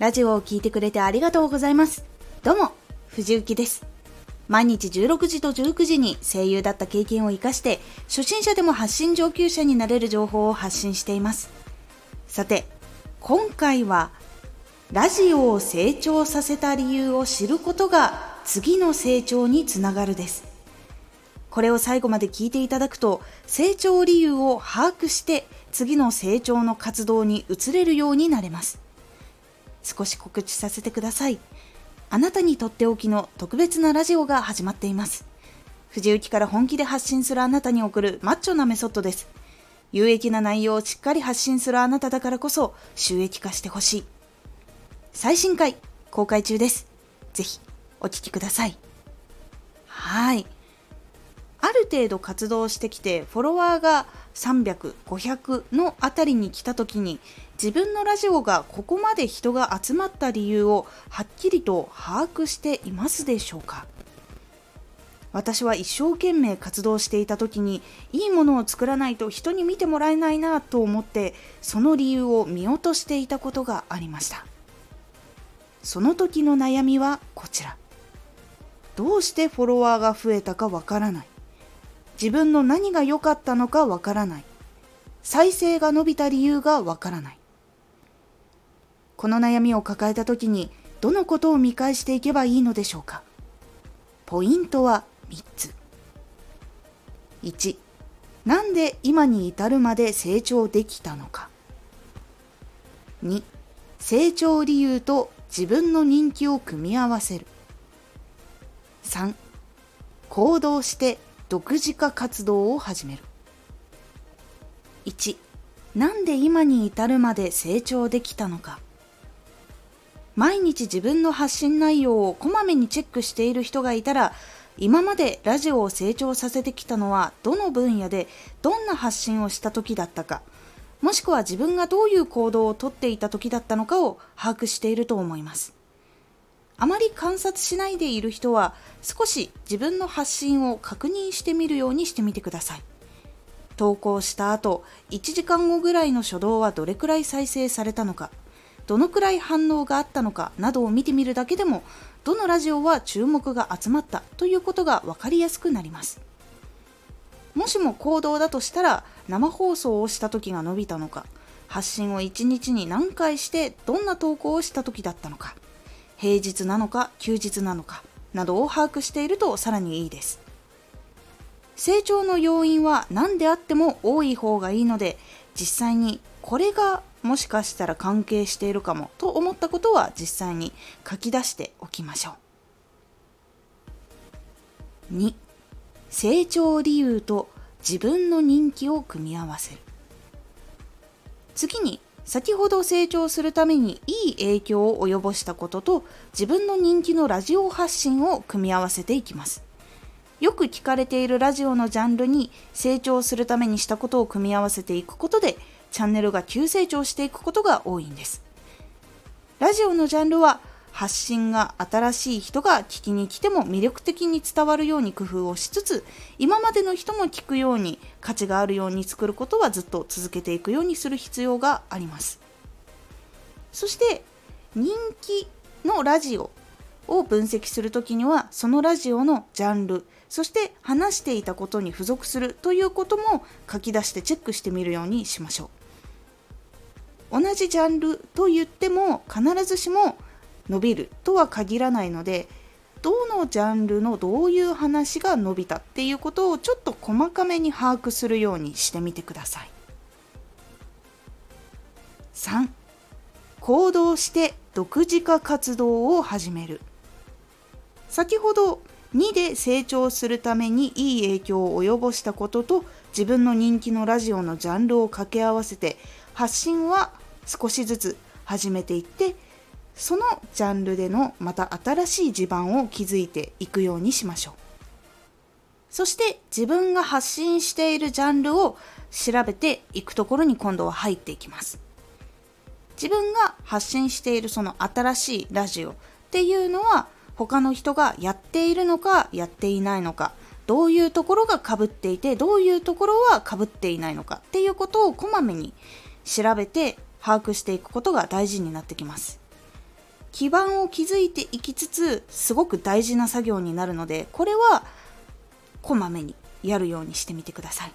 ラジオを聴いてくれてありがとうございます。どうも、藤幸です。毎日16時と19時に声優だった経験を活かして、初心者でも発信上級者になれる情報を発信しています。さて、今回は、ラジオを成長させた理由を知ることが次の成長につながるです。これを最後まで聞いていただくと、成長理由を把握して次の成長の活動に移れるようになれます。少し告知させてください。あなたにとっておきの特別なラジオが始まっています。藤雪から本気で発信するあなたに送るマッチョなメソッドです。有益な内容をしっかり発信するあなただからこそ収益化してほしい。最新回公開中です。ぜひお聴きください。はい。ある程度活動してきてフォロワーが300、500のあたりに来た時に自分のラジオがここまで人が集まった理由をはっきりと把握していますでしょうか？私は一生懸命活動していた時にいいものを作らないと人に見てもらえないなと思ってその理由を見落としていたことがありました。その時の悩みはこちら。どうしてフォロワーが増えたかわからない。自分の何が良かったのかわからない。再生が伸びた理由がわからない。この悩みを抱えた時にどのことを見返していけばいいのでしょうか。ポイントは3つ。1なんで今に至るまで成長できたのか。2成長理由と自分の人気を組み合わせる。3行動して独自化活動を始める。1なんで今に至るまで成長できたのか。毎日自分の発信内容をこまめにチェックしている人がいたら今までラジオを成長させてきたのはどの分野でどんな発信をした時だったかもしくは自分がどういう行動をとっていた時だったのかを把握していると思います。あまり観察しないでいる人は少し自分の発信を確認してみるようにしてみてください。投稿した後1時間後ぐらいの初動はどれくらい再生されたのかどのくらい反応があったのかなどを見てみるだけでもどのラジオは注目が集まったということが分かりやすくなります。もしも行動だとしたら生放送をした時が伸びたのか発信を1日に何回してどんな投稿をした時だったのか平日なのか休日なのかなどを把握しているとさらにいいです。成長の要因は何であっても多い方がいいので実際にこれがもしかしたら関係しているかもと思ったことは実際に書き出しておきましょう。2成長理由と自分の人気を組み合わせる。次に先ほど成長するためにいい影響を及ぼしたことと自分の人気のラジオ発信を組み合わせていきます。よく聞かれているラジオのジャンルに成長するためにしたことを組み合わせていくことでチャンネルが急成長していくことが多いんです。ラジオのジャンルは発信が新しい人が聞きに来ても魅力的に伝わるように工夫をしつつ今までの人も聞くように価値があるように作ることはずっと続けていくようにする必要があります。そして人気のラジオを分析するときにはそのラジオのジャンルそして話していたことに付属するということも書き出してチェックしてみるようにしましょう。同じジャンルと言っても必ずしも伸びるとは限らないのでどのジャンルのどういう話が伸びたっていうことをちょっと細かめに把握するようにしてみてください。3行動して独自化活動を始める。先ほど2で成長するためにいい影響を及ぼしたことと自分の人気のラジオのジャンルを掛け合わせて発信は少しずつ始めていってそのジャンルでのまた新しい地盤を築いていくようにしましょう。そして自分が発信しているジャンルを調べていくところに今度は入っていきます。自分が発信しているその新しいラジオっていうのは他の人がやっているのかやっていないのかどういうところがかぶっていてどういうところはかぶっていないのかっていうことをこまめに調べて把握していくことが大事になってきます。基盤を築いていきつつすごく大事な作業になるのでこれはこまめにやるようにしてみてください。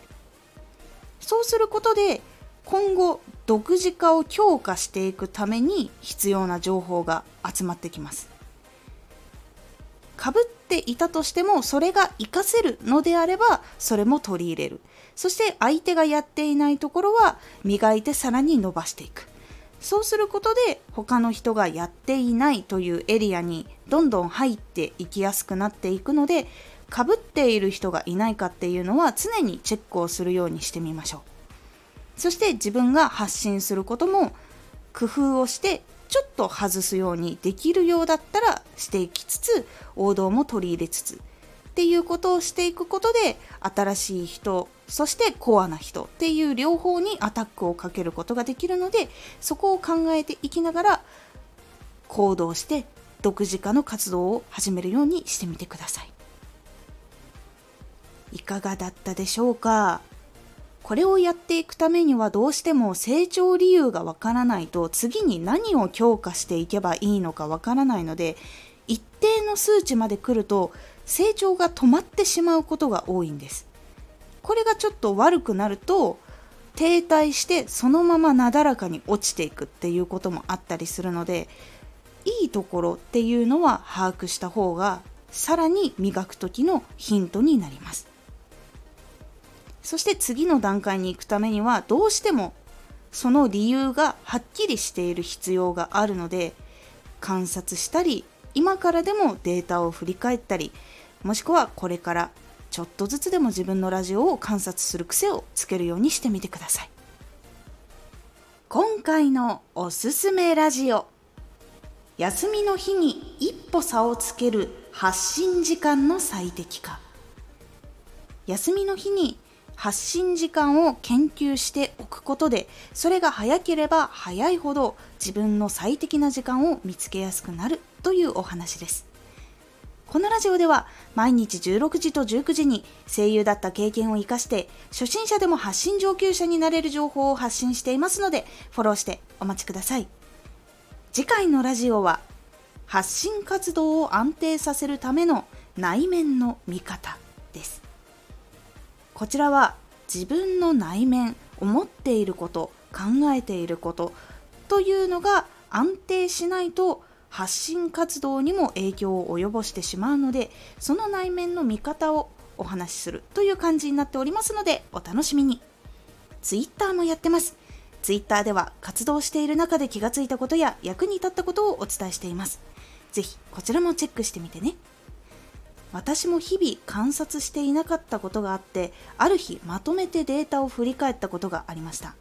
そうすることで今後独自化を強化していくために必要な情報が集まってきます。かぶっていたとしてもそれが活かせるのであればそれも取り入れる。そして相手がやっていないところは磨いてさらに伸ばしていく。そうすることで他の人がやっていないというエリアにどんどん入っていきやすくなっていくのでかぶっている人がいないかっていうのは常にチェックをするようにしてみましょう。そして自分が発信することも工夫をしてちょっと外すようにできるようだったらしていきつつ王道も取り入れつつっていうことをしていくことで新しい人そしてコアな人っていう両方にアタックをかけることができるのでそこを考えていきながら行動して独自化の活動を始めるようにしてみてください。いかがだったでしょうか？これをやっていくためにはどうしても成長理由がわからないと次に何を強化していけばいいのかわからないので一定の数値まで来ると成長が止まってしまうことが多いんです。これがちょっと悪くなると停滞してそのままなだらかに落ちていくっていうこともあったりするのでいいところっていうのは把握した方がさらに磨く時のヒントになります。そして次の段階に行くためにはどうしてもその理由がはっきりしている必要があるので観察したり今からでもデータを振り返ったりもしくはこれからちょっとずつでも自分のラジオを観察する癖をつけるようにしてみてください。今回のおすすめラジオ。休みの日に一歩差をつける発信時間の最適化。休みの日に発信時間を研究しておくことでそれが早ければ早いほど自分の最適な時間を見つけやすくなるというお話です。このラジオでは毎日16時と19時に声優だった経験を生かして初心者でも発信上級者になれる情報を発信していますのでフォローしてお待ちください。次回のラジオは発信活動を安定させるための内面の見方です。こちらは自分の内面思っていること考えていることというのが安定しないと発信活動にも影響を及ぼしてしまうのでその内面の見方をお話しするという感じになっておりますのでお楽しみに。Twitter もやってます。Twitter では活動している中で気がついたことや役に立ったことをお伝えしています。是非こちらもチェックしてみてね。私も日々観察していなかったことがあってある日まとめてデータを振り返ったことがありました。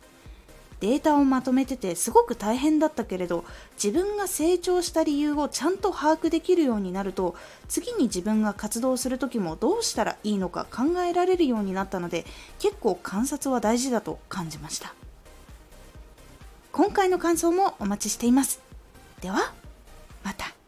データをまとめててすごく大変だったけれど自分が成長した理由をちゃんと把握できるようになると次に自分が活動する時もどうしたらいいのか考えられるようになったので結構観察は大事だと感じました。今回の感想もお待ちしています。ではまた。